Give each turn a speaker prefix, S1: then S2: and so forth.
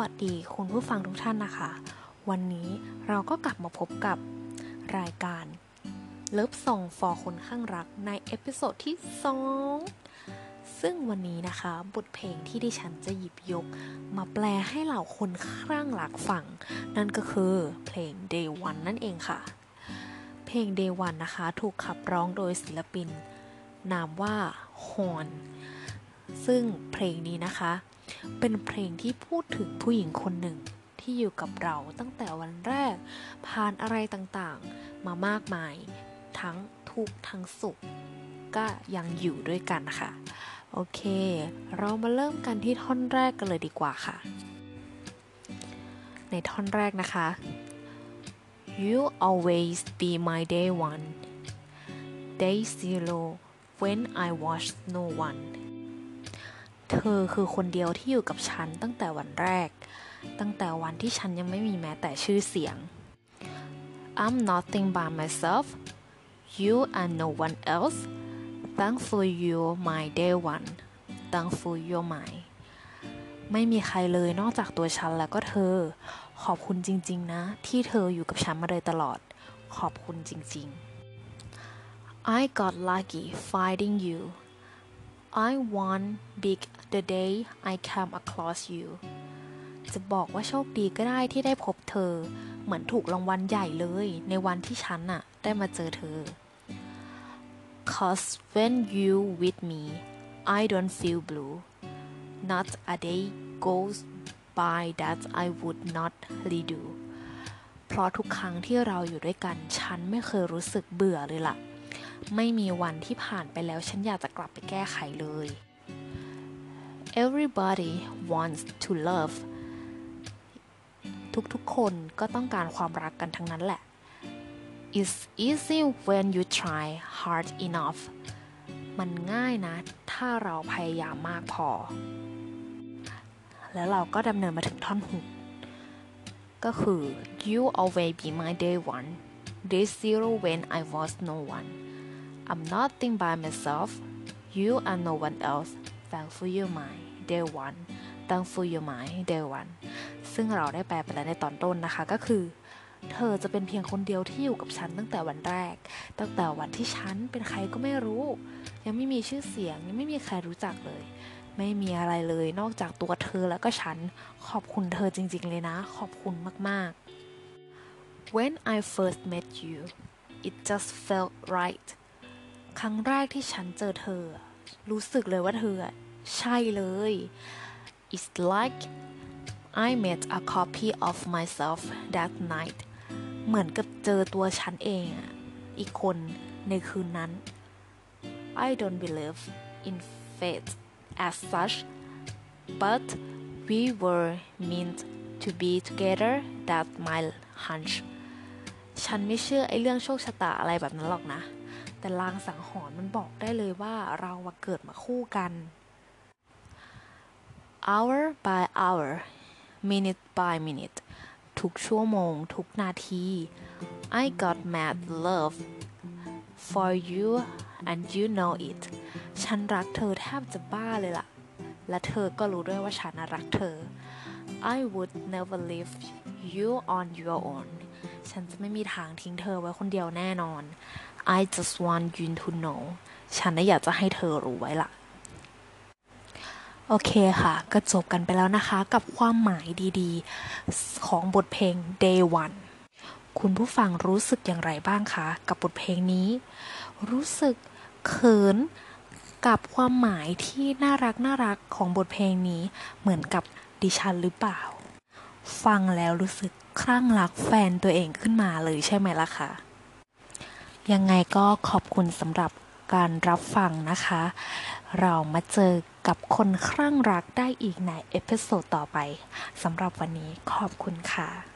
S1: สวัสดีคุณผู้ฟังทุกท่านนะคะ วันนี้เราก็กลับมาพบกับรายการ Love Song for คนคลั่งรักใน episode ที่ 2 ซึ่งวันนี้นะคะ บทเพลงที่ดิฉันจะหยิบยก มาแปลให้เหล่าคนคลั่งรักฟัง นั่นก็คือเพลง Day One นั่นเองค่ะ เพลง Day One นะคะ ถูกขับร้องโดยศิลปิน นามว่า HONNEซึ่งเพลงนี้นะคะ เป็นเพลงที่พูดถึงผู้หญิงคนหนึ่งที่อยู่กับเราตั้งแต่วันแรก ผ่านอะไรต่างๆ มามากมาย ทั้งทุกข์ทั้งสุข ก็ยังอยู่ด้วยกันค่ะ โอเค เรามาเริ่มกันที่ท่อนแรกกันเลยดีกว่าค่ะ ในท่อนแรกนะคะ You always be my day one day zero when I was no one เธอคือคนเดียวที่อยู่กับฉันตั้งแต่วันแรก ตั้งแต่วันที่ฉันยังไม่มีแม้แต่ชื่อเสียง I'm nothing by myself you and no one else thankful you my day one thankful you mine ไม่มีใครเลยนอกจากตัวฉันแล้วก็เธอ ขอบคุณจริง ๆ นะ ที่เธออยู่กับฉันมาโดยตลอด ขอบคุณจริง ๆ I got lucky finding you I won big the day I came across you จะบอกว่าโชคดีก็ได้ที่ได้พบเธอ เหมือนถูกรางวัลใหญ่เลย ในวันที่ฉันน่ะ ได้มาเจอเธอ Cause when you with me I don't feel blue not a day goes by that I would not redo เพราะทุกครั้งที่เราอยู่ด้วยกัน ฉันไม่เคยรู้สึกเบื่อเลยล่ะ ไม่มีวันที่ผ่านไปแล้วฉันอยากจะกลับไปแก้ไขเลย Everybody wants to love ทุกๆคนก็ต้องการความรักกันทั้งนั้นแหละ It's easy when you try hard enough มันง่ายนะ ถ้าเราพยายามมากพอ แล้วเราก็ดำเนินมาถึงท่อนฮุกก็คือ You always be my day one day zero when I was no one I'm nothing by myself you are no one else thankful you my day one thankful you my day one ซึ่งเราได้แปลไปแล้วในตอนต้นนะคะก็คือ เธอจะเป็นเพียงคนเดียวที่อยู่กับฉันตั้งแต่วันแรก ตั้งแต่วันที่ฉันเป็นใครก็ไม่รู้ ยังไม่มีชื่อเสียงยังไม่มีใครรู้จักเลยไม่มีอะไรเลยนอกจากตัวเธอแล้วก็ฉัน ขอบคุณเธอจริง ๆ เลยนะ ขอบคุณมาก ๆ When I first met you it just felt right ครั้งแรกที่ฉันเจอเธอ รู้สึกเลยว่าเธอ ใช่เลย It's like I met a copy of myself that night เหมือนกับเจอตัวฉันเองอะอีกคนในคืนนั้น I don't believe in fate as such but we were meant to be together that my hunch ฉันไม่เชื่อไอ้เรื่องโชคชะตาอะไรแบบนั้นหรอกนะ แต่ลางสังหรณ์มันบอกได้เลยว่าเราเกิดมาคู่กัน hour by hour minute by minute ทุกชั่วโมง ทุกนาที I got mad love for you and you know it ฉันรักเธอแทบจะบ้าเลยล่ะ และเธอก็รู้ด้วยว่าฉันรักเธอ I would never leave you on your own ฉันจะไม่มีทางทิ้งเธอไว้คนเดียวแน่นอน I just want you to know ฉันอยากจะให้เธอรู้ไว้ล่ะโอเคค่ะ ก็จบกันไปแล้วนะคะ กับความหมายดีๆ ของบทเพลง Day One คุณผู้ฟังรู้สึกอย่างไรบ้างคะ กับบทเพลงนี้ รู้สึกเขินกับความหมายที่น่ารักน่ารักของบทเพลงนี้เหมือนกับดิฉันหรือเปล่า ฟังแล้วรู้สึกคลั่งรักแฟนตัวเองขึ้นมาเลยใช่ไหมล่ะคะ ยังไงก็ขอบคุณสำหรับการรับฟังนะคะ เรามาเจอกับคนคลั่งรักได้อีกในเอพิโซดต่อไปสำหรับวันนี้ขอบคุณค่ะ